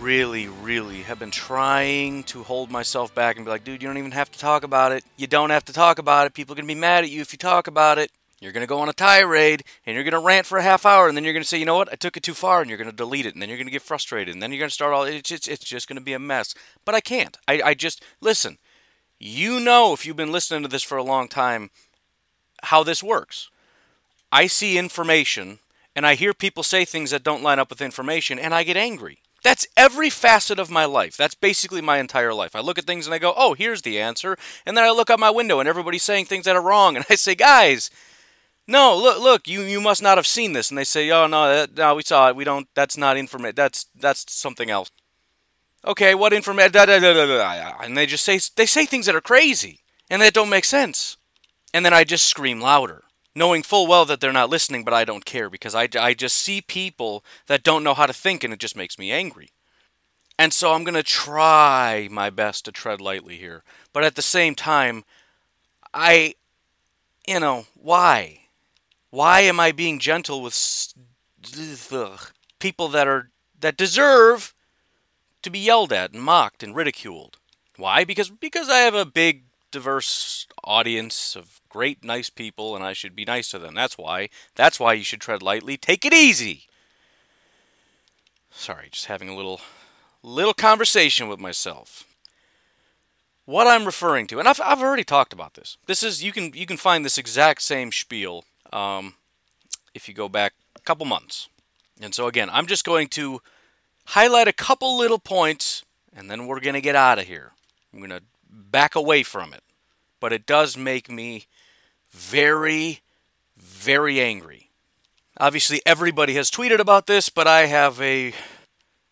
really, really have been trying to hold myself back and be like, dude, you don't even have to talk about it. You don't have to talk about it. People are going to be mad at you if you talk about it. You're going to go on a tirade and you're going to rant for a half hour and then you're going to say, you know what, I took it too far and you're going to delete it and then you're going to get frustrated and then you're going to start all, it's just, it's just going to be a mess. But I can't. I, I just, listen, you know, if you've been listening to this for a long time, how this works. I see information and I hear people say things that don't line up with information and I get angry. That's every facet of my life. That's basically my entire life. I look at things and I go, oh, here's the answer. And then I look out my window and everybody's saying things that are wrong. And I say, guys, no, look, look, you, you must not have seen this. And they say, oh, no, that, no, we saw it. We don't, that's not information. That's, that's something else. Okay, what information? And they just say, they say things that are crazy and that don't make sense. And then I just scream louder, knowing full well that they're not listening, but I don't care because I, I just see people that don't know how to think and it just makes me angry. And so I'm going to try my best to tread lightly here. But at the same time, I, you know, why? Why am I being gentle with people that are that deserve to be yelled at and mocked and ridiculed? Why? Because because I have a big diverse audience of great nice people and I should be nice to them. That's why. That's why you should tread lightly. Take it easy. Sorry, just having a little little conversation with myself. What I'm referring to, and I've, I've already talked about this. This is you can you can find this exact same spiel um, if you go back a couple months. And so, again, I'm just going to highlight a couple little points and then we're to get out of here. I'm to back away from it. But it does make me very, very angry. Obviously, everybody has tweeted about this, but I have a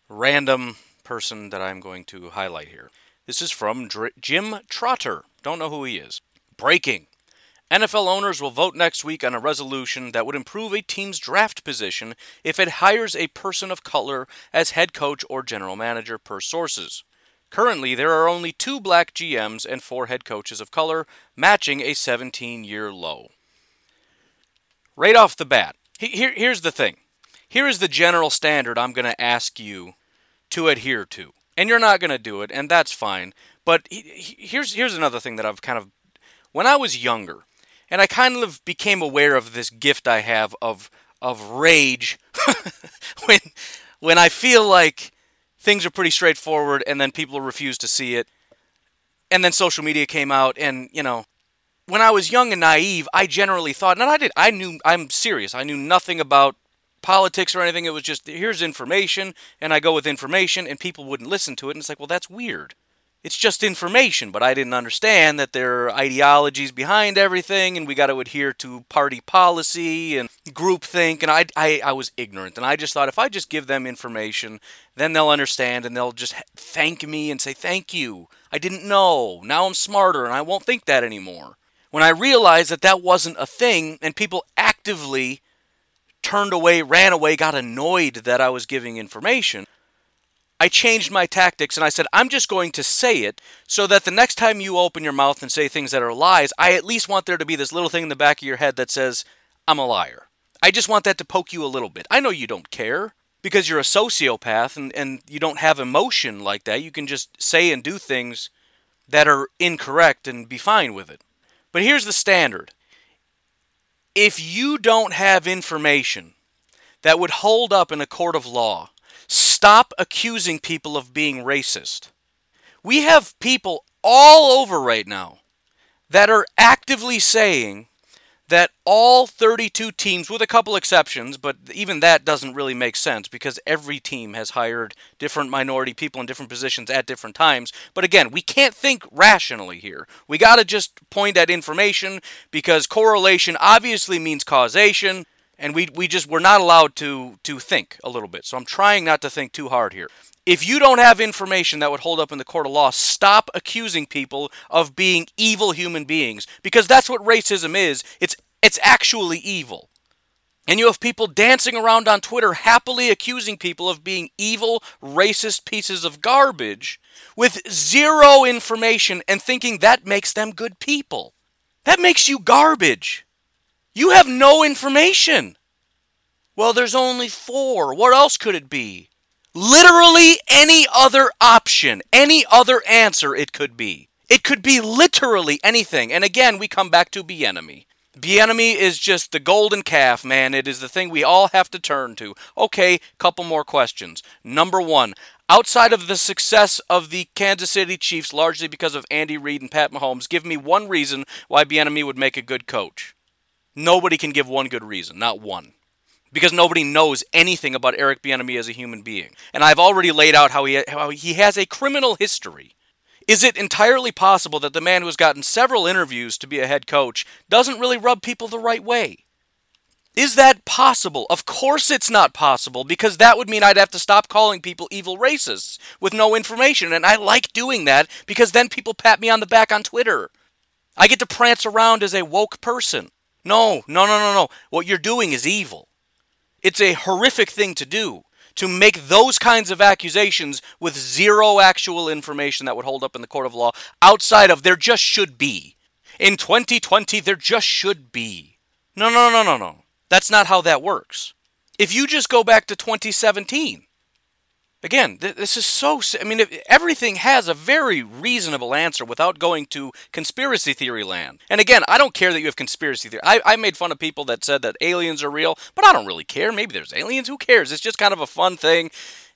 random person that I'm going to highlight here. This is from Dr- Jim Trotter. Don't know who he is. Breaking. NFL owners will vote next week on a resolution that would improve a team's draft position if it hires a person of color as head coach or general manager, per sources. Currently, there are only two black GMs and four head coaches of color, matching a 17 year low. Right off the bat, here, here's the thing. Here is the general standard I'm going to ask you to adhere to. And you're not going to do it, and that's fine. But here's, here's another thing that I've kind of. When I was younger, and I kind of became aware of this gift I have of of rage when when I feel like things are pretty straightforward and then people refuse to see it. And then social media came out and, you know, when I was young and naive, I generally thought, and I did, I knew, I'm serious, I knew nothing about politics or anything. It was just, here's information, and I go with information, and people wouldn't listen to it. And it's like, well, that's weird it's just information, but I didn't understand that there are ideologies behind everything, and we got to adhere to party policy and groupthink. And I, I, I was ignorant, and I just thought if I just give them information, then they'll understand and they'll just thank me and say thank you. I didn't know. Now I'm smarter, and I won't think that anymore. When I realized that that wasn't a thing, and people actively turned away, ran away, got annoyed that I was giving information, I changed my tactics and I said, I'm just going to say it so that the next time you open your mouth and say things that are lies, I at least want there to be this little thing in the back of your head that says, I'm a liar. I just want that to poke you a little bit. I know you don't care because you're a sociopath and, and you don't have emotion like that. You can just say and do things that are incorrect and be fine with it. But here's the standard if you don't have information that would hold up in a court of law, Stop accusing people of being racist. We have people all over right now that are actively saying that all 32 teams, with a couple exceptions, but even that doesn't really make sense because every team has hired different minority people in different positions at different times. But again, we can't think rationally here. We got to just point at information because correlation obviously means causation. And we, we just we're not allowed to to think a little bit. So I'm trying not to think too hard here if you don't have information that would hold up in the court of law, stop accusing people of being evil human beings because that's what racism is. It's it's actually evil. And you have people dancing around on Twitter happily accusing people of being evil, racist pieces of garbage with zero information and thinking that makes them good people. That makes you garbage. You have no information. Well, there's only four. What else could it be? literally any other option, any other answer it could be. It could be literally anything. And again, we come back to Bieniemy. Bieniemy is just the golden calf, man. It is the thing we all have to turn to. Okay, couple more questions. Number one, outside of the success of the Kansas City Chiefs, largely because of Andy Reid and Pat Mahomes, give me one reason why Bieniemy would make a good coach. Nobody can give one good reason, not one because nobody knows anything about Eric Bieniemy as a human being. And I've already laid out how he how he has a criminal history. Is it entirely possible that the man who has gotten several interviews to be a head coach doesn't really rub people the right way? Is that possible? Of course it's not possible because that would mean I'd have to stop calling people evil racists with no information and I like doing that because then people pat me on the back on Twitter. I get to prance around as a woke person. No, no, no, no, no. What you're doing is evil. It's a horrific thing to do to make those kinds of accusations with zero actual information that would hold up in the court of law outside of there just should be. In 2020, there just should be. No, no, no, no, no. That's not how that works. If you just go back to 2017, Again, th- this is so. I mean, everything has a very reasonable answer without going to conspiracy theory land. And again, I don't care that you have conspiracy theory. I, I made fun of people that said that aliens are real, but I don't really care. Maybe there's aliens. Who cares? It's just kind of a fun thing.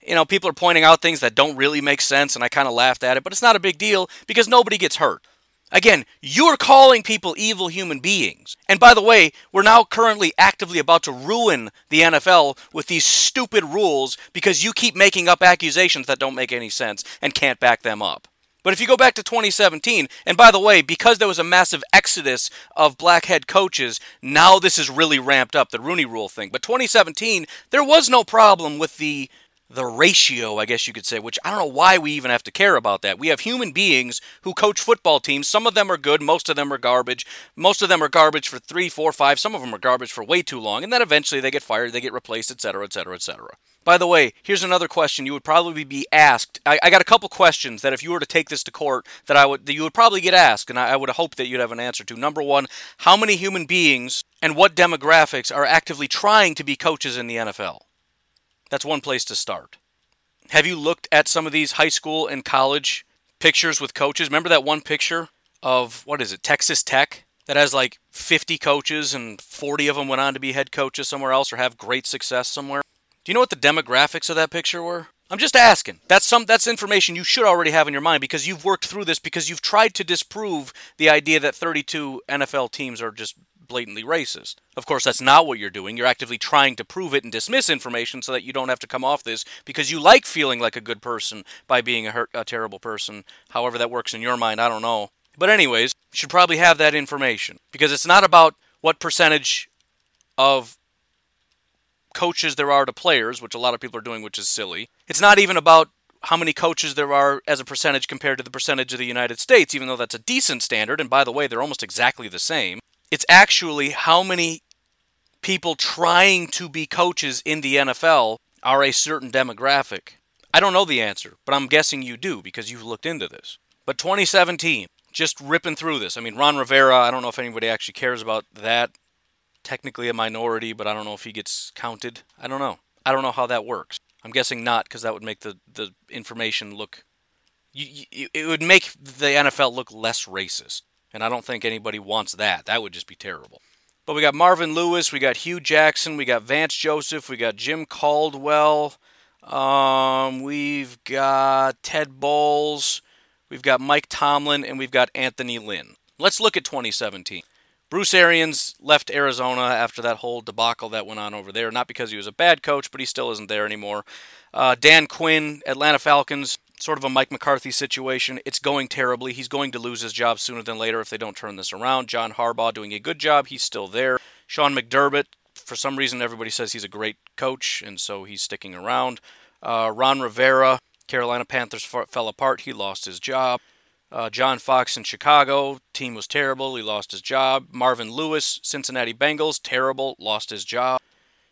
You know, people are pointing out things that don't really make sense, and I kind of laughed at it, but it's not a big deal because nobody gets hurt. Again, you're calling people evil human beings. And by the way, we're now currently actively about to ruin the NFL with these stupid rules because you keep making up accusations that don't make any sense and can't back them up. But if you go back to 2017, and by the way, because there was a massive exodus of black head coaches, now this is really ramped up, the Rooney Rule thing. But 2017, there was no problem with the the ratio, I guess you could say, which I don't know why we even have to care about that. We have human beings who coach football teams. Some of them are good, most of them are garbage. Most of them are garbage for three, four, five. Some of them are garbage for way too long, and then eventually they get fired, they get replaced, etc., etc., etc. By the way, here's another question you would probably be asked. I, I, got a couple questions that if you were to take this to court, that I would that you would probably get asked, and I, I would hope that you'd have an answer to. Number one, how many human beings and what demographics are actively trying to be coaches in the NFL? That's one place to start. Have you looked at some of these high school and college pictures with coaches? Remember that one picture of, what is it, Texas Tech? That has like 50 coaches and 40 of them went on to be head coaches somewhere else or have great success somewhere. Do you know what the demographics of that picture were? I'm just asking. That's some that's information you should already have in your mind because you've worked through this because you've tried to disprove the idea that 32 NFL teams are just blatantly racist. Of course, that's not what you're doing. You're actively trying to prove it and dismiss information so that you don't have to come off this because you like feeling like a good person by being a, hurt, a terrible person. However, that works in your mind, I don't know. But, anyways, you should probably have that information because it's not about what percentage of coaches there are to players, which a lot of people are doing, which is silly. It's not even about how many coaches there are as a percentage compared to the percentage of the United States, even though that's a decent standard. And by the way, they're almost exactly the same. It's actually how many people trying to be coaches in the NFL are a certain demographic. I don't know the answer, but I'm guessing you do because you've looked into this. But 2017, just ripping through this. I mean, Ron Rivera, I don't know if anybody actually cares about that. Technically a minority, but I don't know if he gets counted. I don't know. I don't know how that works. I'm guessing not because that would make the, the information look. You, you, it would make the NFL look less racist. And I don't think anybody wants that. That would just be terrible. But we got Marvin Lewis, we got Hue Jackson, we got Vance Joseph, we got Jim Caldwell, um, we've got Todd Bowles, we've got Mike Tomlin, and we've got Anthony Lynn. Let's look at 2017. Bruce Arians left Arizona after that whole debacle that went on over there. Not because he was a bad coach, but he still isn't there anymore. Uh, Dan Quinn, Atlanta Falcons, sort of a Mike McCarthy situation. It's going terribly. He's going to lose his job sooner than later if they don't turn this around. John Harbaugh doing a good job. He's still there. Sean McDermott, for some reason, everybody says he's a great coach, and so he's sticking around. Uh, Ron Rivera, Carolina Panthers f- fell apart. He lost his job. Uh, John Fox in Chicago, team was terrible. He lost his job. Marvin Lewis, Cincinnati Bengals, terrible, lost his job.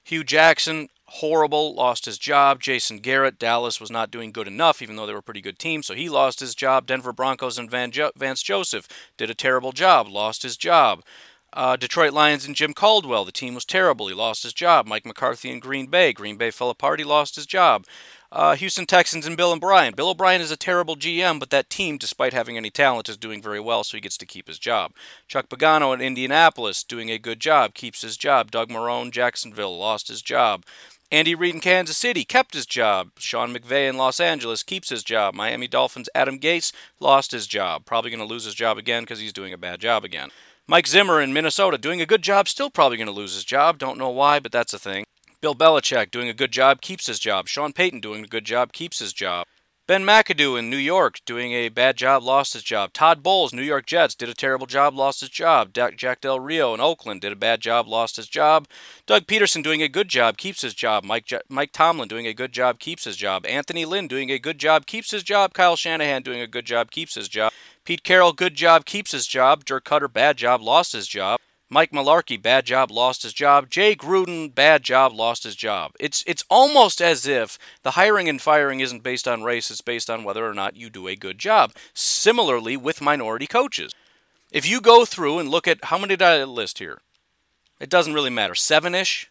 Hue Jackson, horrible, lost his job. Jason Garrett, Dallas was not doing good enough, even though they were a pretty good team, so he lost his job. Denver Broncos and Van jo- Vance Joseph did a terrible job, lost his job. Uh, Detroit Lions and Jim Caldwell, the team was terrible. He lost his job. Mike McCarthy in Green Bay, Green Bay fell apart. He lost his job. Uh, Houston Texans and Bill O'Brien. Bill O'Brien is a terrible GM, but that team, despite having any talent, is doing very well, so he gets to keep his job. Chuck Pagano in Indianapolis, doing a good job, keeps his job. Doug Marrone, Jacksonville, lost his job. Andy Reid in Kansas City kept his job. Sean McVay in Los Angeles keeps his job. Miami Dolphins Adam Gase lost his job. Probably going to lose his job again because he's doing a bad job again. Mike Zimmer in Minnesota doing a good job, still probably going to lose his job. Don't know why, but that's a thing. Bill Belichick doing a good job, keeps his job. Sean Payton doing a good job, keeps his job. Ben McAdoo in New York doing a bad job, lost his job. Todd Bowles, New York Jets, did a terrible job, lost his job. Jack Del Rio in Oakland did a bad job, lost his job. Doug Pederson doing a good job, keeps his job. Mike Mike Tomlin doing a good job, keeps his job. Anthony Lynn doing a good job, keeps his job. Kyle Shanahan doing a good job, keeps his job. Pete Carroll, good job, keeps his job. Dirk Koetter, bad job, lost his job. Mike Mularkey, bad job, lost his job. Jay Gruden, bad job, lost his job. It's it's almost as if the hiring and firing isn't based on race, it's based on whether or not you do a good job. Similarly with minority coaches. If you go through and look at how many did I list here? It doesn't really matter. Seven ish.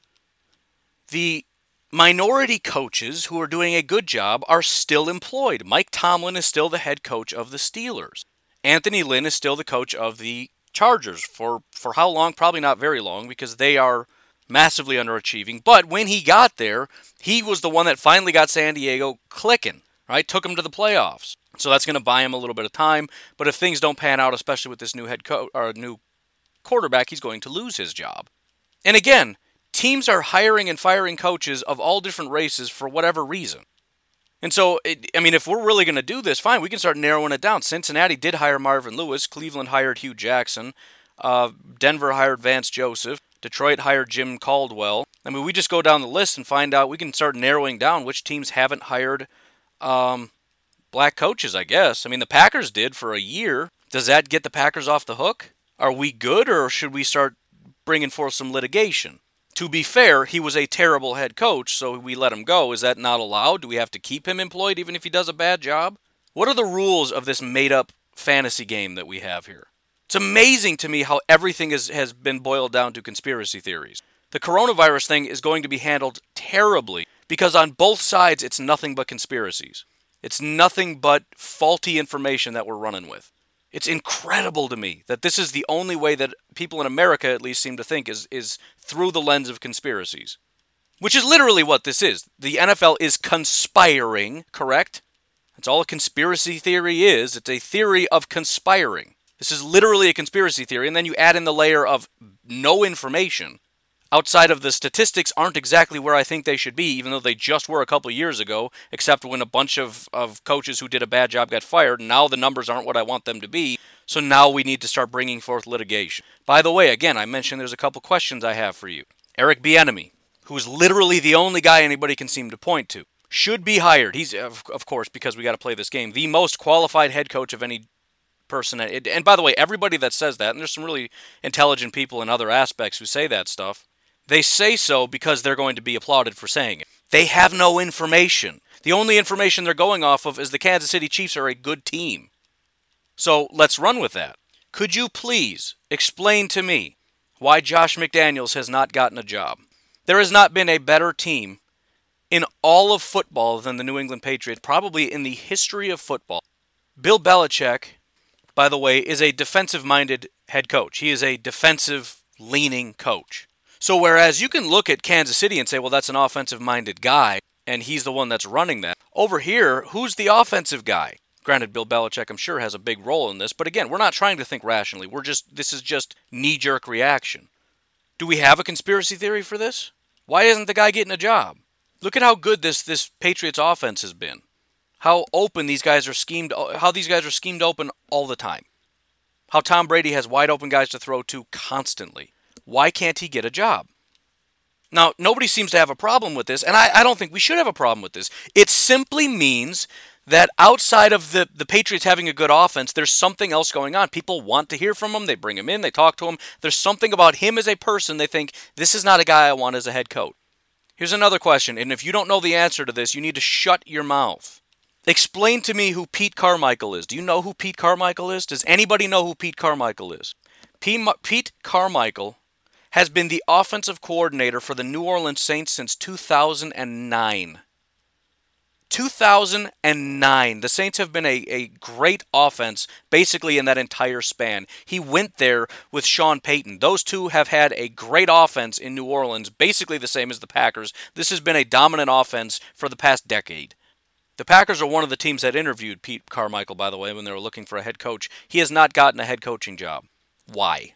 The minority coaches who are doing a good job are still employed. Mike Tomlin is still the head coach of the Steelers. Anthony Lynn is still the coach of the Chargers for for how long? Probably not very long because they are massively underachieving. But when he got there, he was the one that finally got San Diego clicking, right? Took him to the playoffs. So that's going to buy him a little bit of time. But if things don't pan out, especially with this new head coach or new quarterback, he's going to lose his job. And again, teams are hiring and firing coaches of all different races for whatever reason. And so, it, I mean, if we're really going to do this, fine, we can start narrowing it down. Cincinnati did hire Marvin Lewis. Cleveland hired Hue Jackson. Uh, Denver hired Vance Joseph. Detroit hired Jim Caldwell. I mean, we just go down the list and find out. We can start narrowing down which teams haven't hired um, black coaches, I guess. I mean, the Packers did for a year. Does that get the Packers off the hook? Are we good, or should we start bringing forth some litigation? To be fair, he was a terrible head coach, so we let him go. Is that not allowed? Do we have to keep him employed even if he does a bad job? What are the rules of this made up fantasy game that we have here? It's amazing to me how everything is, has been boiled down to conspiracy theories. The coronavirus thing is going to be handled terribly because on both sides it's nothing but conspiracies. It's nothing but faulty information that we're running with. It's incredible to me that this is the only way that people in America at least seem to think is is through the lens of conspiracies. Which is literally what this is. The NFL is conspiring, correct? That's all a conspiracy theory is. It's a theory of conspiring. This is literally a conspiracy theory, and then you add in the layer of no information outside of the statistics aren't exactly where I think they should be, even though they just were a couple years ago, except when a bunch of, of coaches who did a bad job got fired. And now the numbers aren't what I want them to be. So now we need to start bringing forth litigation. By the way, again, I mentioned there's a couple questions I have for you. Eric Bieniemy, who's literally the only guy anybody can seem to point to, should be hired. He's, of, of course, because we got to play this game, the most qualified head coach of any person. And by the way, everybody that says that, and there's some really intelligent people in other aspects who say that stuff, they say so because they're going to be applauded for saying it. They have no information. The only information they're going off of is the Kansas City Chiefs are a good team. So let's run with that. Could you please explain to me why Josh McDaniels has not gotten a job? There has not been a better team in all of football than the New England Patriots, probably in the history of football. Bill Belichick, by the way, is a defensive minded head coach. He is a defensive leaning coach. So, whereas you can look at Kansas City and say, well, that's an offensive minded guy, and he's the one that's running that, over here, who's the offensive guy? Granted, Bill Belichick, I'm sure, has a big role in this, but again, we're not trying to think rationally. We're just, this is just knee jerk reaction. Do we have a conspiracy theory for this? Why isn't the guy getting a job? Look at how good this, this Patriots offense has been. How open these guys are schemed, how these guys are schemed open all the time. How Tom Brady has wide open guys to throw to constantly. Why can't he get a job? Now, nobody seems to have a problem with this, and I, I, don't think we should have a problem with this. It simply means that outside of the, the Patriots having a good offense, there's something else going on. People want to hear from him. They bring him in. They talk to him. There's something about him as a person. They think, this is not a guy I want as a head coach. Here's another question, and if you don't know the answer to this, you need to shut your mouth. Explain to me who Pete Carmichael is. Do you know who Pete Carmichael is? Does anybody know who Pete Carmichael is? Pete Carmichael has been the offensive coordinator for the New Orleans Saints since 2009. 2009. The Saints have been a, a great offense basically in that entire span. He went there with Sean Payton. Those two have had a great offense in New Orleans, basically the same as the Packers. This has been a dominant offense for the past decade. The Packers are one of the teams that interviewed Pete Carmichael, by the way, when they were looking for a head coach. He has not gotten a head coaching job. Why?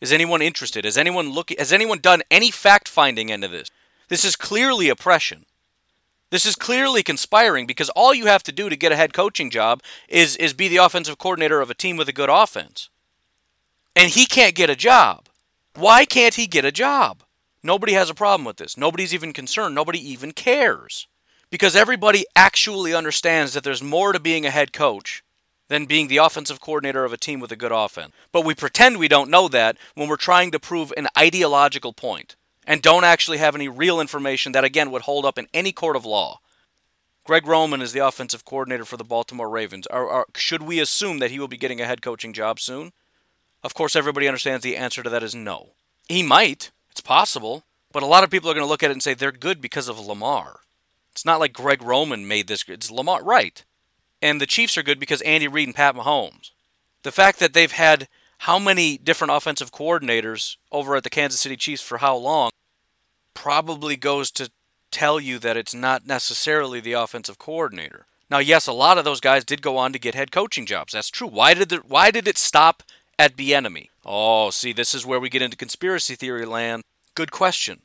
Is anyone interested? Has anyone look has anyone done any fact finding into this? This is clearly oppression. This is clearly conspiring because all you have to do to get a head coaching job is, is be the offensive coordinator of a team with a good offense. And he can't get a job. Why can't he get a job? Nobody has a problem with this. Nobody's even concerned. Nobody even cares. Because everybody actually understands that there's more to being a head coach than being the offensive coordinator of a team with a good offense. But we pretend we don't know that when we're trying to prove an ideological point and don't actually have any real information that, again, would hold up in any court of law. Greg Roman is the offensive coordinator for the Baltimore Ravens. Are, are, should we assume that he will be getting a head coaching job soon? Of course, everybody understands the answer to that is no. He might. It's possible. But a lot of people are going to look at it and say they're good because of Lamar. It's not like Greg Roman made this. It's Lamar, right? And the Chiefs are good because Andy Reid and Pat Mahomes. The fact that they've had how many different offensive coordinators over at the Kansas City Chiefs for how long probably goes to tell you that it's not necessarily the offensive coordinator. Now, yes, a lot of those guys did go on to get head coaching jobs. That's true. Why did the, why did it stop at Bieniemy? Oh, see, this is where we get into conspiracy theory land. Good question.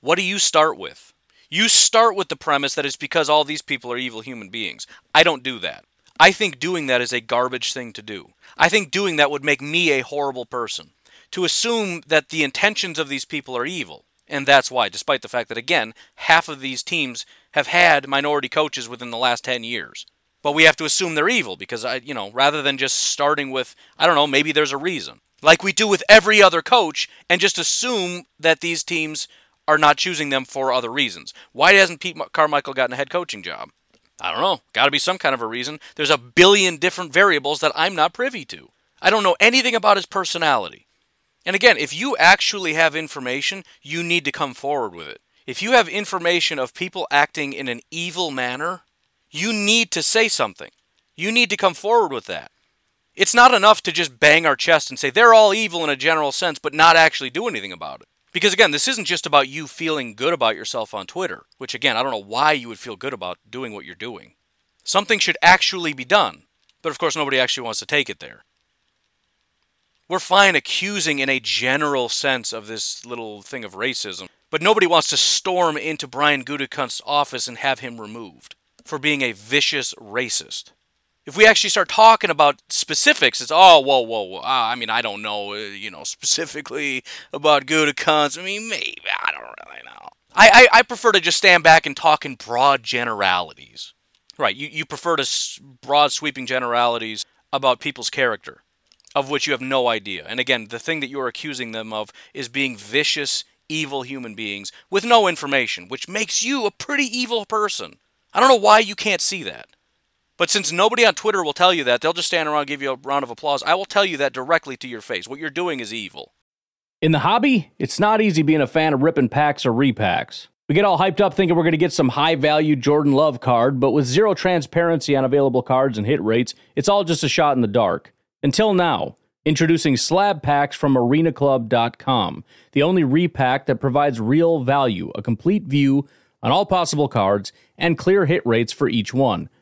What do you start with? You start with the premise that it's because all these people are evil human beings. I don't do that. I think doing that is a garbage thing to do. I think doing that would make me a horrible person. To assume that the intentions of these people are evil and that's why, despite the fact that, again, half of these teams have had minority coaches within the last 10 years. But we have to assume they're evil because, I, you know, rather than just starting with, I don't know, maybe there's a reason. Like we do with every other coach and just assume that these teams are not choosing them for other reasons. Why hasn't Pete Carmichael gotten a head coaching job? I don't know. Got to be some kind of a reason. There's a billion different variables that I'm not privy to. I don't know anything about his personality. And again, if you actually have information, you need to come forward with it. If you have information of people acting in an evil manner, you need to say something. You need to come forward with that. It's not enough to just bang our chest and say they're all evil in a general sense, but not actually do anything about it. Because again, this isn't just about you feeling good about yourself on Twitter, which again, I don't know why you would feel good about doing what you're doing. Something should actually be done. But of course, nobody actually wants to take it there. We're fine accusing in a general sense of this little thing of racism, but nobody wants to storm into Brian Gutekunst's office and have him removed for being a vicious racist. If we actually start talking about specifics, it's oh whoa whoa whoa. Uh, I mean I don't know uh, you know specifically about Gutekunst. I mean maybe I don't really know. I, I, I prefer to just stand back and talk in broad generalities. Right, you, you prefer to broad sweeping generalities about people's character of which you have no idea. And again, the thing that you're accusing them of is being vicious, evil human beings with no information, which makes you a pretty evil person. I don't know why you can't see that. But since nobody on Twitter will tell you that, they'll just stand around and give you a round of applause. I will tell you that directly to your face. What you're doing is evil. In the hobby, it's not easy being a fan of ripping packs or repacks. We get all hyped up thinking we're going to get some high value Jordan Love card, but with zero transparency on available cards and hit rates, it's all just a shot in the dark. Until now, introducing slab packs from arenaclub.com, the only repack that provides real value, a complete view on all possible cards, and clear hit rates for each one.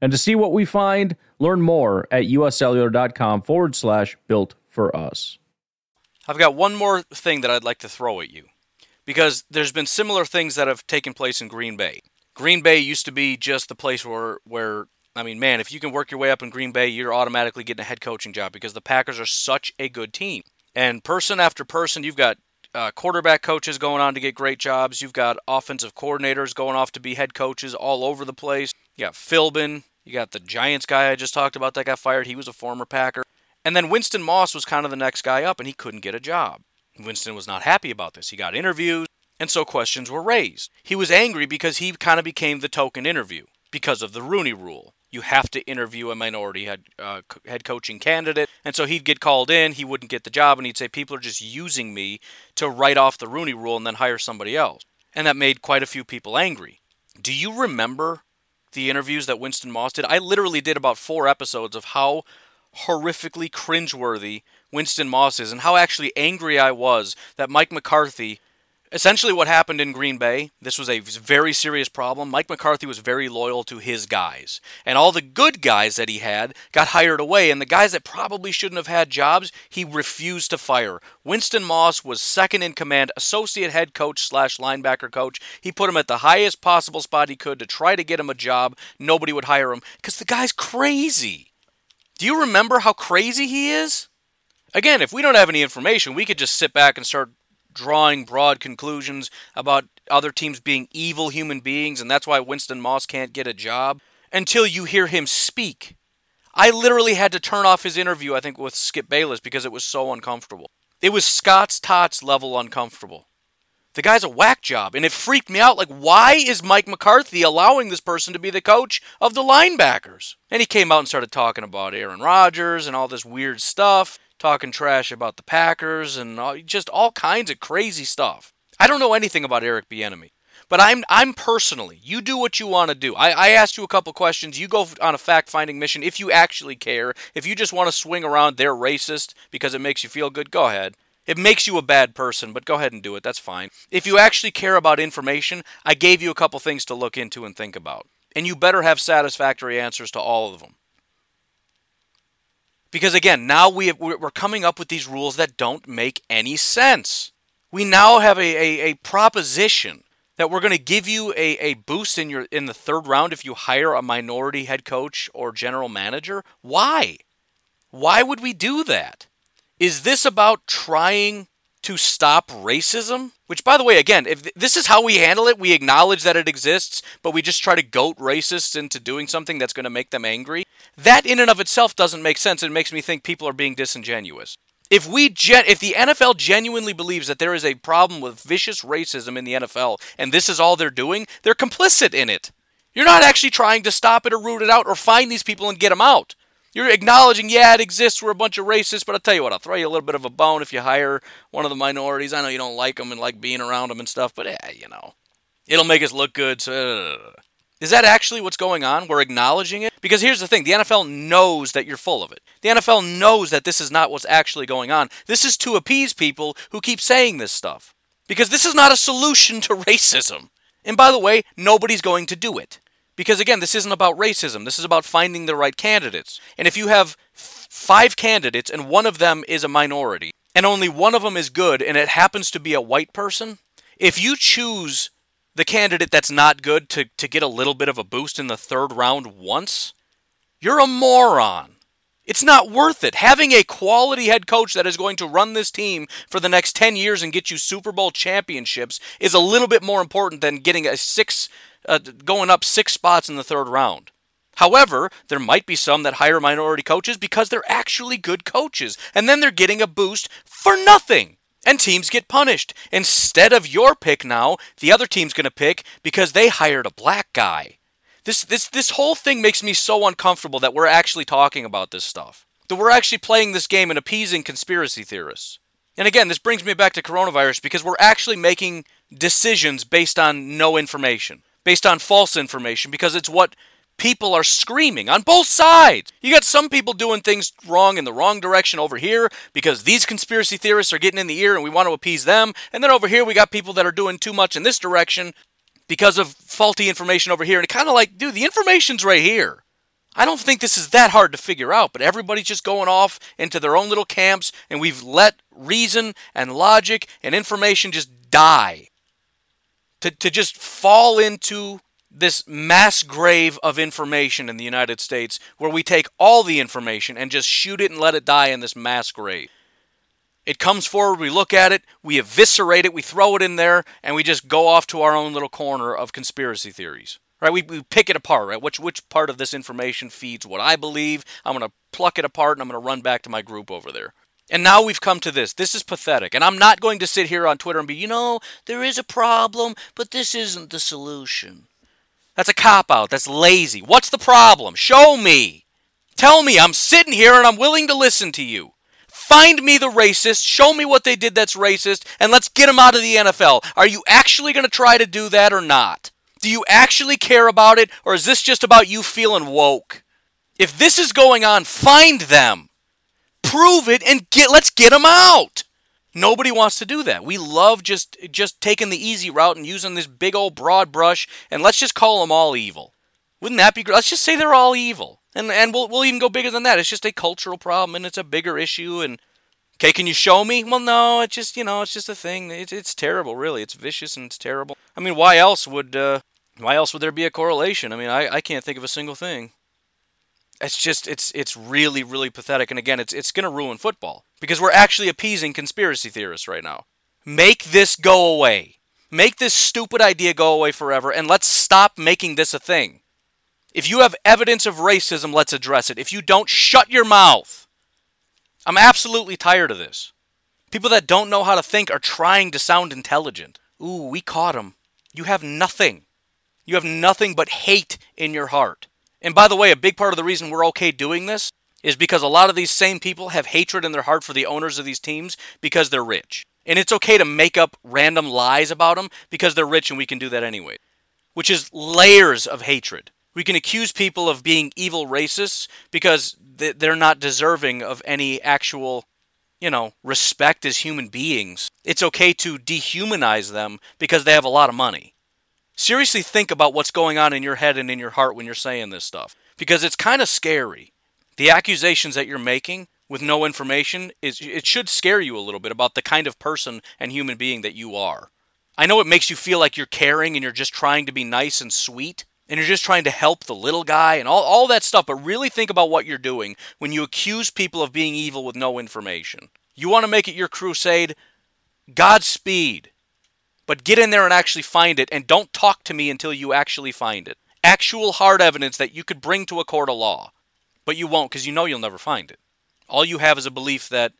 And to see what we find, learn more at uscellular.com forward slash built for us. I've got one more thing that I'd like to throw at you because there's been similar things that have taken place in Green Bay. Green Bay used to be just the place where, where I mean, man, if you can work your way up in Green Bay, you're automatically getting a head coaching job because the Packers are such a good team. And person after person, you've got uh, quarterback coaches going on to get great jobs. You've got offensive coordinators going off to be head coaches all over the place. You got Philbin. You got the Giants guy I just talked about that got fired. He was a former Packer. And then Winston Moss was kind of the next guy up, and he couldn't get a job. Winston was not happy about this. He got interviews, and so questions were raised. He was angry because he kind of became the token interview because of the Rooney rule you have to interview a minority head uh, head coaching candidate. And so he'd get called in, he wouldn't get the job, and he'd say people are just using me to write off the Rooney Rule and then hire somebody else. And that made quite a few people angry. Do you remember the interviews that Winston Moss did? I literally did about four episodes of how horrifically cringeworthy Winston Moss is and how actually angry I was that Mike McCarthy Essentially, what happened in Green Bay, this was a very serious problem. Mike McCarthy was very loyal to his guys. And all the good guys that he had got hired away. And the guys that probably shouldn't have had jobs, he refused to fire. Winston Moss was second in command, associate head coach slash linebacker coach. He put him at the highest possible spot he could to try to get him a job. Nobody would hire him because the guy's crazy. Do you remember how crazy he is? Again, if we don't have any information, we could just sit back and start drawing broad conclusions about other teams being evil human beings, and that's why Winston Moss can't get a job until you hear him speak. I literally had to turn off his interview, I think, with Skip Bayless because it was so uncomfortable. It was Scott's Tots level uncomfortable. The guy's a whack job, and it freaked me out. Like, why is Mike McCarthy allowing this person to be the coach of the linebackers? And he came out and started talking about Aaron Rodgers and all this weird stuff talking trash about the Packers and all, just all kinds of crazy stuff. I don't know anything about Eric Bieniemy, but I'm I'm personally. You do what you want to do. I, I asked you a couple questions. You go on a fact finding mission if you actually care. If you just want to swing around, they're racist because it makes you feel good. Go ahead. It makes you a bad person, but go ahead and do it. That's fine. If you actually care about information, I gave you a couple things to look into and think about. And you better have satisfactory answers to all of them. Because again, now we have, we're coming up with these rules that don't make any sense. We now have a, a, a proposition that we're going to give you a, a boost in your in the third round if you hire a minority head coach or general manager. Why? Why would we do that? Is this about trying to stop racism? Which, by the way, again, if this is how we handle it, we acknowledge that it exists, but we just try to goat racists into doing something that's going to make them angry. That, in and of itself, doesn't make sense. It makes me think people are being disingenuous. If we gen- if the NFL genuinely believes that there is a problem with vicious racism in the NFL and this is all they're doing, they're complicit in it. You're not actually trying to stop it or root it out or find these people and get them out. You're acknowledging, yeah, it exists. We're a bunch of racists, but I'll tell you what, I'll throw you a little bit of a bone if you hire one of the minorities. I know you don't like them and like being around them and stuff, but yeah, you know, it'll make us look good. So. Is that actually what's going on? We're acknowledging it? Because here's the thing the NFL knows that you're full of it. The NFL knows that this is not what's actually going on. This is to appease people who keep saying this stuff. Because this is not a solution to racism. And by the way, nobody's going to do it. Because again, this isn't about racism. This is about finding the right candidates. And if you have five candidates and one of them is a minority, and only one of them is good, and it happens to be a white person, if you choose the candidate that's not good to, to get a little bit of a boost in the third round once, you're a moron. It's not worth it. Having a quality head coach that is going to run this team for the next 10 years and get you Super Bowl championships is a little bit more important than getting a six uh, going up 6 spots in the third round. However, there might be some that hire minority coaches because they're actually good coaches, and then they're getting a boost for nothing. And teams get punished. Instead of your pick now, the other team's going to pick because they hired a black guy. This this this whole thing makes me so uncomfortable that we're actually talking about this stuff. That we're actually playing this game and appeasing conspiracy theorists. And again, this brings me back to coronavirus because we're actually making decisions based on no information, based on false information because it's what people are screaming on both sides. You got some people doing things wrong in the wrong direction over here because these conspiracy theorists are getting in the ear and we want to appease them. And then over here we got people that are doing too much in this direction because of faulty information over here. And kind of like, dude, the information's right here. I don't think this is that hard to figure out, but everybody's just going off into their own little camps, and we've let reason and logic and information just die. To, to just fall into this mass grave of information in the United States where we take all the information and just shoot it and let it die in this mass grave. It comes forward, we look at it, we eviscerate it, we throw it in there, and we just go off to our own little corner of conspiracy theories. Right? We, we pick it apart, right? Which which part of this information feeds what I believe. I'm gonna pluck it apart and I'm gonna run back to my group over there. And now we've come to this. This is pathetic. And I'm not going to sit here on Twitter and be, you know, there is a problem, but this isn't the solution. That's a cop out. That's lazy. What's the problem? Show me. Tell me. I'm sitting here and I'm willing to listen to you. Find me the racist, show me what they did that's racist, and let's get them out of the NFL. Are you actually going to try to do that or not? Do you actually care about it, or is this just about you feeling woke? If this is going on, find them. Prove it and get let's get them out. Nobody wants to do that. We love just just taking the easy route and using this big old broad brush and let's just call them all evil. Wouldn't that be great? Let's just say they're all evil. And and we'll we'll even go bigger than that. It's just a cultural problem and it's a bigger issue and okay, can you show me? Well, no, it's just, you know, it's just a thing. It's it's terrible, really. It's vicious and it's terrible. I mean, why else would uh why else would there be a correlation? I mean, I, I can't think of a single thing. It's just it's it's really really pathetic and again, it's it's going to ruin football because we're actually appeasing conspiracy theorists right now. Make this go away. Make this stupid idea go away forever and let's stop making this a thing. If you have evidence of racism, let's address it. If you don't, shut your mouth. I'm absolutely tired of this. People that don't know how to think are trying to sound intelligent. Ooh, we caught him. You have nothing. You have nothing but hate in your heart. And by the way, a big part of the reason we're okay doing this is because a lot of these same people have hatred in their heart for the owners of these teams because they're rich. And it's okay to make up random lies about them because they're rich and we can do that anyway. Which is layers of hatred. We can accuse people of being evil racists because they're not deserving of any actual, you know, respect as human beings. It's okay to dehumanize them because they have a lot of money. Seriously think about what's going on in your head and in your heart when you're saying this stuff because it's kind of scary. The accusations that you're making with no information is it should scare you a little bit about the kind of person and human being that you are. I know it makes you feel like you're caring and you're just trying to be nice and sweet, and you're just trying to help the little guy and all, all that stuff, but really think about what you're doing when you accuse people of being evil with no information. You want to make it your crusade? Godspeed. But get in there and actually find it, and don't talk to me until you actually find it. Actual hard evidence that you could bring to a court of law. But you won't because you know you'll never find it. All you have is a belief that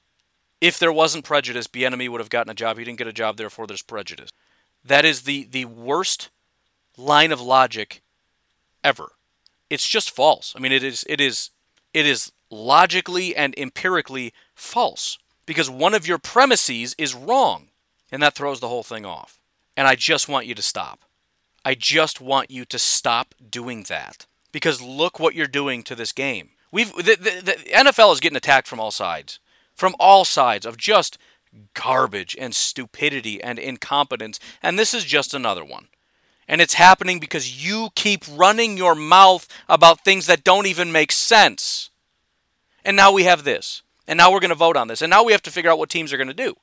if there wasn't prejudice, Bieniemy would have gotten a job. He didn't get a job, therefore there's prejudice. That is the, the worst line of logic ever. It's just false. I mean, it is it is it is logically and empirically false because one of your premises is wrong, and that throws the whole thing off. And I just want you to stop. I just want you to stop doing that because look what you're doing to this game. We've the, the, the NFL is getting attacked from all sides, from all sides of just garbage and stupidity and incompetence, and this is just another one. And it's happening because you keep running your mouth about things that don't even make sense. And now we have this. And now we're going to vote on this. And now we have to figure out what teams are going to do.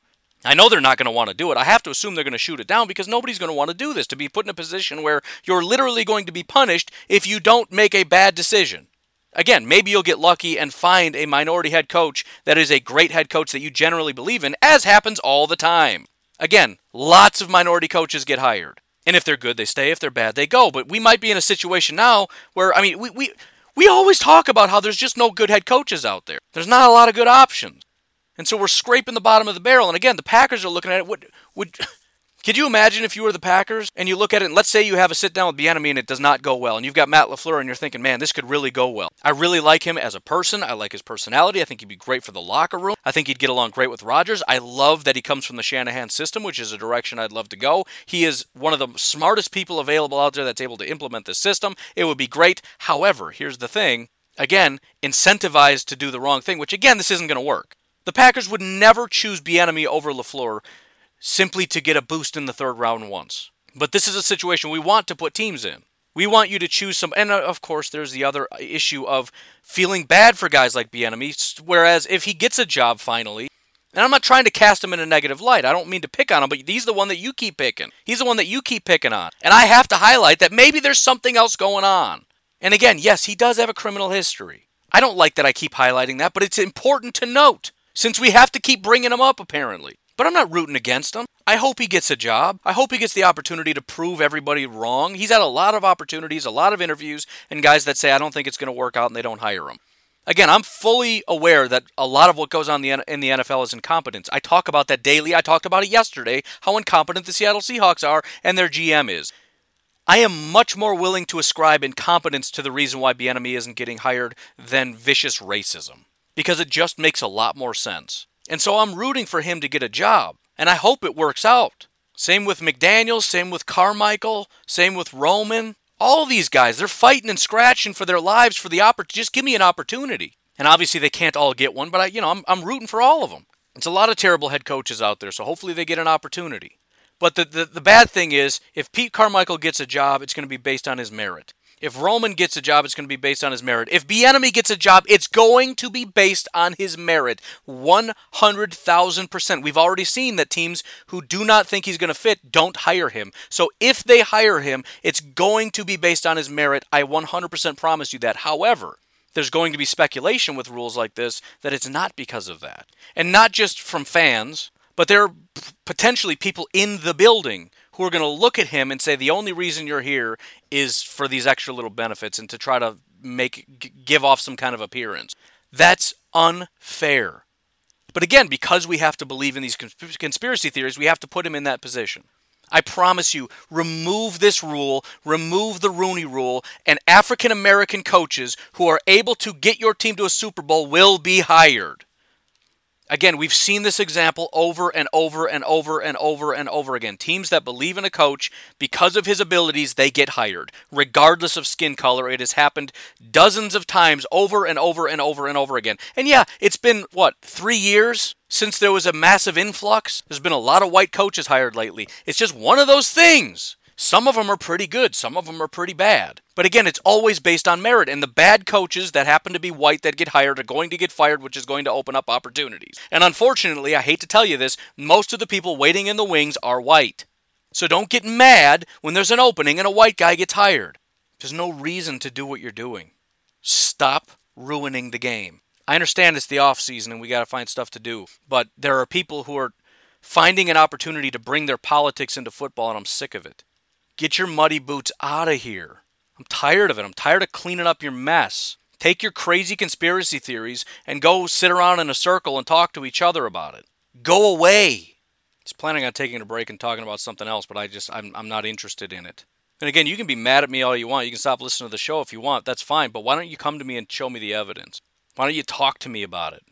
I know they're not going to want to do it. I have to assume they're going to shoot it down because nobody's going to want to do this, to be put in a position where you're literally going to be punished if you don't make a bad decision. Again, maybe you'll get lucky and find a minority head coach that is a great head coach that you generally believe in, as happens all the time. Again, lots of minority coaches get hired. And if they're good, they stay. If they're bad, they go. But we might be in a situation now where, I mean, we, we, we always talk about how there's just no good head coaches out there. There's not a lot of good options. And so we're scraping the bottom of the barrel. And again, the Packers are looking at it. Would, would, could you imagine if you were the Packers and you look at it and let's say you have a sit down with Bieniemy and it does not go well and you've got Matt LaFleur and you're thinking, man, this could really go well. I really like him as a person. I like his personality. I think he'd be great for the locker room. I think he'd get along great with Rodgers. I love that he comes from the Shanahan system, which is a direction I'd love to go. He is one of the smartest people available out there that's able to implement this system. It would be great. However, here's the thing. Again, incentivized to do the wrong thing, which again, this isn't going to work. The Packers would never choose Bieniemy over LaFleur simply to get a boost in the third round once. But this is a situation we want to put teams in. We want you to choose some, and uh, of course, there's the other issue of feeling bad for guys like Bieniemy. Whereas if he gets a job finally, and I'm not trying to cast him in a negative light. I don't mean to pick on him, but he's the one that you keep picking. He's the one that you keep picking on. And I have to highlight that maybe there's something else going on. And again, yes, he does have a criminal history. I don't like that I keep highlighting that, but it's important to note since we have to keep bringing him up apparently. But I'm not rooting against him. I hope he gets a job. I hope he gets the opportunity to prove everybody wrong. He's had a lot of opportunities, a lot of interviews, and guys that say, I don't think it's going to work out and they don't hire him. Again, I'm fully aware that a lot of what goes on in the NFL is incompetence. I talk about that daily. I talked about it yesterday, how incompetent the Seattle Seahawks are and their GM is. I am much more willing to ascribe incompetence to the reason why Bieniemy isn't getting hired than vicious racism, because it just makes a lot more sense. And so I'm rooting for him to get a job, and I hope it works out. Same with McDaniels, same with Carmichael, same with Roman. All these guys, they're fighting and scratching for their lives for the opportunity. Just give me an opportunity. And obviously they can't all get one, but I, you know, I'm, I'm rooting for all of them. It's a lot of terrible head coaches out there, so hopefully they get an opportunity. But the, the, the bad thing is, if Pete Carmichael gets a job, it's going to be based on his merit. If Roman gets a job, it's going to be based on his merit. If Bieniemy gets a job, it's going to be based on his merit. 100,000%. We've already seen that teams who do not think he's going to fit don't hire him. So if they hire him, it's going to be based on his merit. I 100% promise you that. However, there's going to be speculation with rules like this that it's not because of that. And not just from fans, but there are potentially people in the building who are going to look at him and say the only reason you're here is for these extra little benefits and to try to make give off some kind of appearance. That's unfair. But again, because we have to believe in these conspiracy theories, we have to put him in that position. I promise you, remove this rule, remove the Rooney rule, and African American coaches who are able to get your team to a Super Bowl will be hired. Again, we've seen this example over and over and over and over and over again. Teams that believe in a coach because of his abilities, they get hired, regardless of skin color. It has happened dozens of times over and over and over and over again. And yeah, it's been, what, three years since there was a massive influx? There's been a lot of white coaches hired lately. It's just one of those things. Some of them are pretty good, some of them are pretty bad. But again, it's always based on merit, and the bad coaches that happen to be white that get hired are going to get fired, which is going to open up opportunities. And unfortunately, I hate to tell you this, most of the people waiting in the wings are white. So don't get mad when there's an opening and a white guy gets hired. There's no reason to do what you're doing. Stop ruining the game. I understand it's the off season and we got to find stuff to do, but there are people who are finding an opportunity to bring their politics into football, and I'm sick of it. Get your muddy boots out of here. I'm tired of it. I'm tired of cleaning up your mess. Take your crazy conspiracy theories and go sit around in a circle and talk to each other about it. Go away. He's planning on taking a break and talking about something else, but I just I'm I'm not interested in it. And again, you can be mad at me all you want. You can stop listening to the show if you want. That's fine. But why don't you come to me and show me the evidence? Why don't you talk to me about it?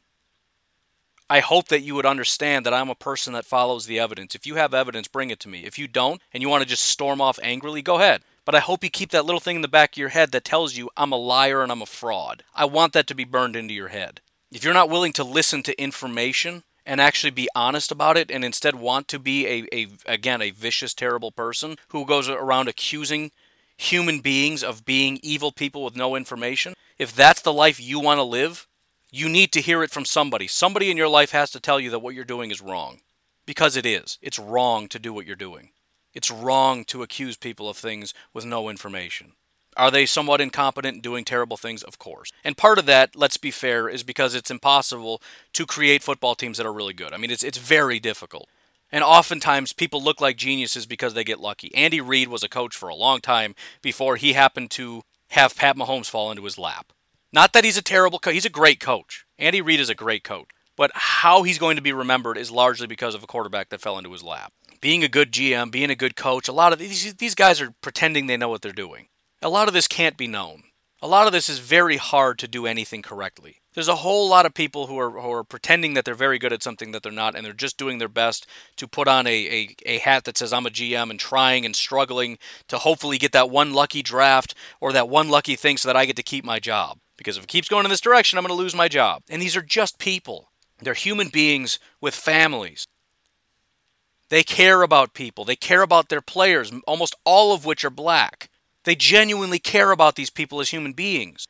I hope that you would understand that I'm a person that follows the evidence. If you have evidence, bring it to me. If you don't, and you want to just storm off angrily, go ahead. But I hope you keep that little thing in the back of your head that tells you I'm a liar and I'm a fraud. I want that to be burned into your head. If you're not willing to listen to information and actually be honest about it and instead want to be a, a again a vicious terrible person who goes around accusing human beings of being evil people with no information, if that's the life you want to live, you need to hear it from somebody. Somebody in your life has to tell you that what you're doing is wrong. Because it is. It's wrong to do what you're doing. It's wrong to accuse people of things with no information. Are they somewhat incompetent and doing terrible things? Of course. And part of that, let's be fair, is because it's impossible to create football teams that are really good. I mean, it's it's very difficult. And oftentimes people look like geniuses because they get lucky. Andy Reid was a coach for a long time before he happened to have Pat Mahomes fall into his lap. Not that he's a terrible coach, he's a great coach. Andy Reid is a great coach. But how he's going to be remembered is largely because of a quarterback that fell into his lap. Being a good GM, being a good coach, a lot of these, these guys are pretending they know what they're doing. A lot of this can't be known. A lot of this is very hard to do anything correctly. There's a whole lot of people who are, who are pretending that they're very good at something that they're not, and they're just doing their best to put on a, a, a hat that says I'm a GM and trying and struggling to hopefully get that one lucky draft or that one lucky thing so that I get to keep my job. Because if it keeps going in this direction, I'm going to lose my job. And these are just people. They're human beings with families. They care about people. They care about their players, almost all of which are black. They genuinely care about these people as human beings.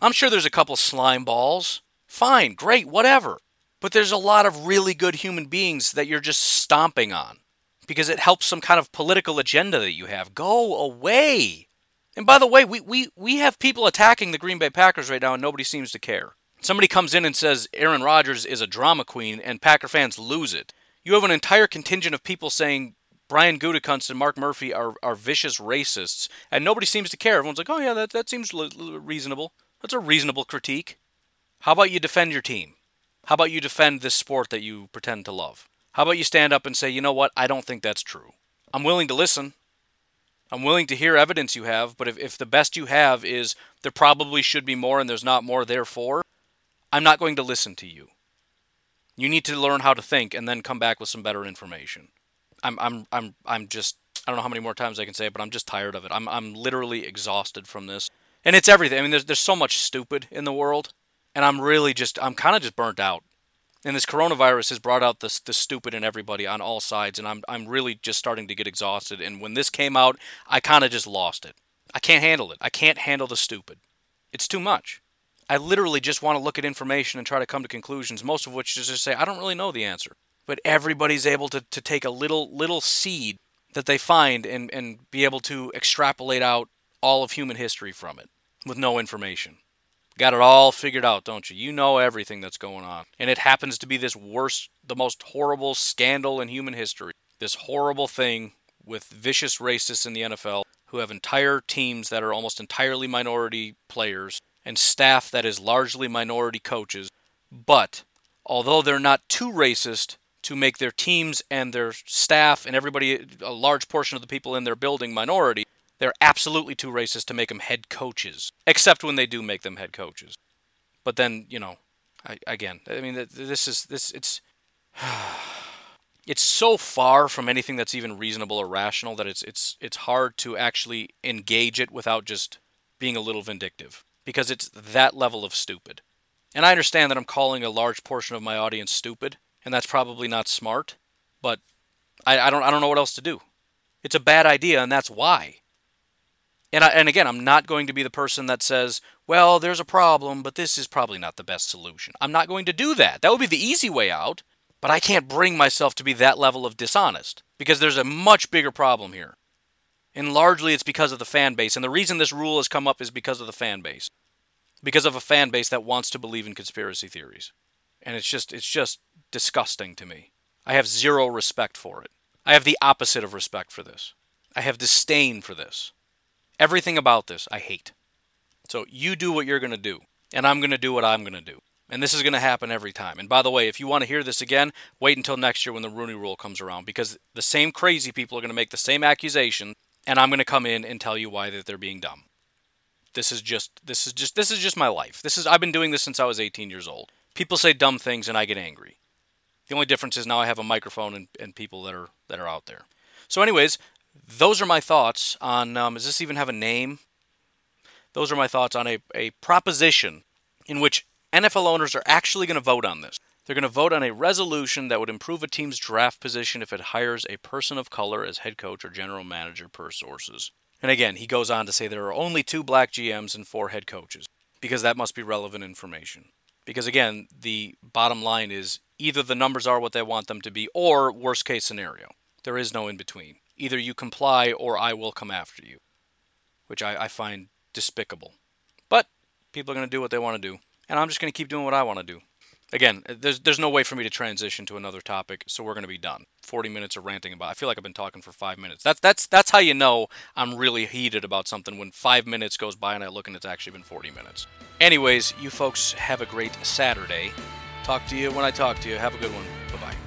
I'm sure there's a couple slime balls. Fine, great, whatever. But there's a lot of really good human beings that you're just stomping on because it helps some kind of political agenda that you have. Go away. And by the way, we, we, we have people attacking the Green Bay Packers right now and nobody seems to care. Somebody comes in and says Aaron Rodgers is a drama queen and Packer fans lose it. You have an entire contingent of people saying Brian Gutekunst and Mark Murphy are, are vicious racists, and nobody seems to care. Everyone's like, oh, yeah, that, that seems l- l- reasonable. That's a reasonable critique. How about you defend your team? How about you defend this sport that you pretend to love? How about you stand up and say, you know what, I don't think that's true. I'm willing to listen. I'm willing to hear evidence you have, but if, if the best you have is there probably should be more and there's not more, therefore, I'm not going to listen to you. You need to learn how to think and then come back with some better information. I'm I'm I'm I'm just I don't know how many more times I can say it, but I'm just tired of it. I'm I'm literally exhausted from this. And it's everything. I mean there's there's so much stupid in the world and I'm really just I'm kind of just burnt out. And this coronavirus has brought out the the stupid in everybody on all sides and I'm I'm really just starting to get exhausted and when this came out, I kind of just lost it. I can't handle it. I can't handle the stupid. It's too much. I literally just want to look at information and try to come to conclusions, most of which is just say I don't really know the answer but everybody's able to, to take a little little seed that they find and, and be able to extrapolate out all of human history from it with no information. Got it all figured out, don't you? You know everything that's going on. And it happens to be this worst, the most horrible scandal in human history. This horrible thing with vicious racists in the NFL who have entire teams that are almost entirely minority players and staff that is largely minority coaches. But although they're not too racist, to make their teams and their staff and everybody, a large portion of the people in their building, minority, they're absolutely too racist to make them head coaches, except when they do make them head coaches. But then, you know, I, again, I mean, this is this it's it's so far from anything that's even reasonable or rational that it's it's it's hard to actually engage it without just being a little vindictive because it's that level of stupid. And I understand that I'm calling a large portion of my audience stupid, and that's probably not smart. But I, I don't I don't know what else to do. It's a bad idea, and that's why. And I, and again, I'm not going to be the person that says, "Well, there's a problem, but this is probably not the best solution." I'm not going to do that. That would be the easy way out. But I can't bring myself to be that level of dishonest because there's a much bigger problem here. And largely it's because of the fan base. And the reason this rule has come up is because of the fan base. Because of a fan base that wants to believe in conspiracy theories. And it's just it's just disgusting to me. I have zero respect for it. I have the opposite of respect for this. I have disdain for this. Everything about this I hate. So you do what you're going to do, and I'm going to do what I'm going to do. And this is going to happen every time. And by the way, if you want to hear this again, wait until next year when the Rooney Rule comes around because the same crazy people are going to make the same accusation, and I'm going to come in and tell you why that they're being dumb. This is just this is just this is just my life. This is I've been doing this since I was 18 years old. People say dumb things and I get angry. The only difference is now I have a microphone and, and people that are that are out there. So, anyways, those are my thoughts on. Um, does this even have a name? Those are my thoughts on a, a proposition in which NFL owners are actually going to vote on this. They're going to vote on a resolution that would improve a team's draft position if it hires a person of color as head coach or general manager, per sources. And again, he goes on to say there are only two black GMs and four head coaches, because that must be relevant information. Because again, the bottom line is either the numbers are what they want them to be, or worst case scenario. There is no in between. Either you comply or I will come after you. which I, I find despicable. But people are going to do what they want to do, and I'm just going to keep doing what I want to do. Again, there's there's no way for me to transition to another topic, so we're going to be done. 40 minutes of ranting about. I feel like I've been talking for 5 minutes. That's that's that's how you know I'm really heated about something when 5 minutes goes by and I look and it's actually been 40 minutes. Anyways, you folks have a great Saturday. Talk to you when I talk to you. Have a good one. Bye-bye.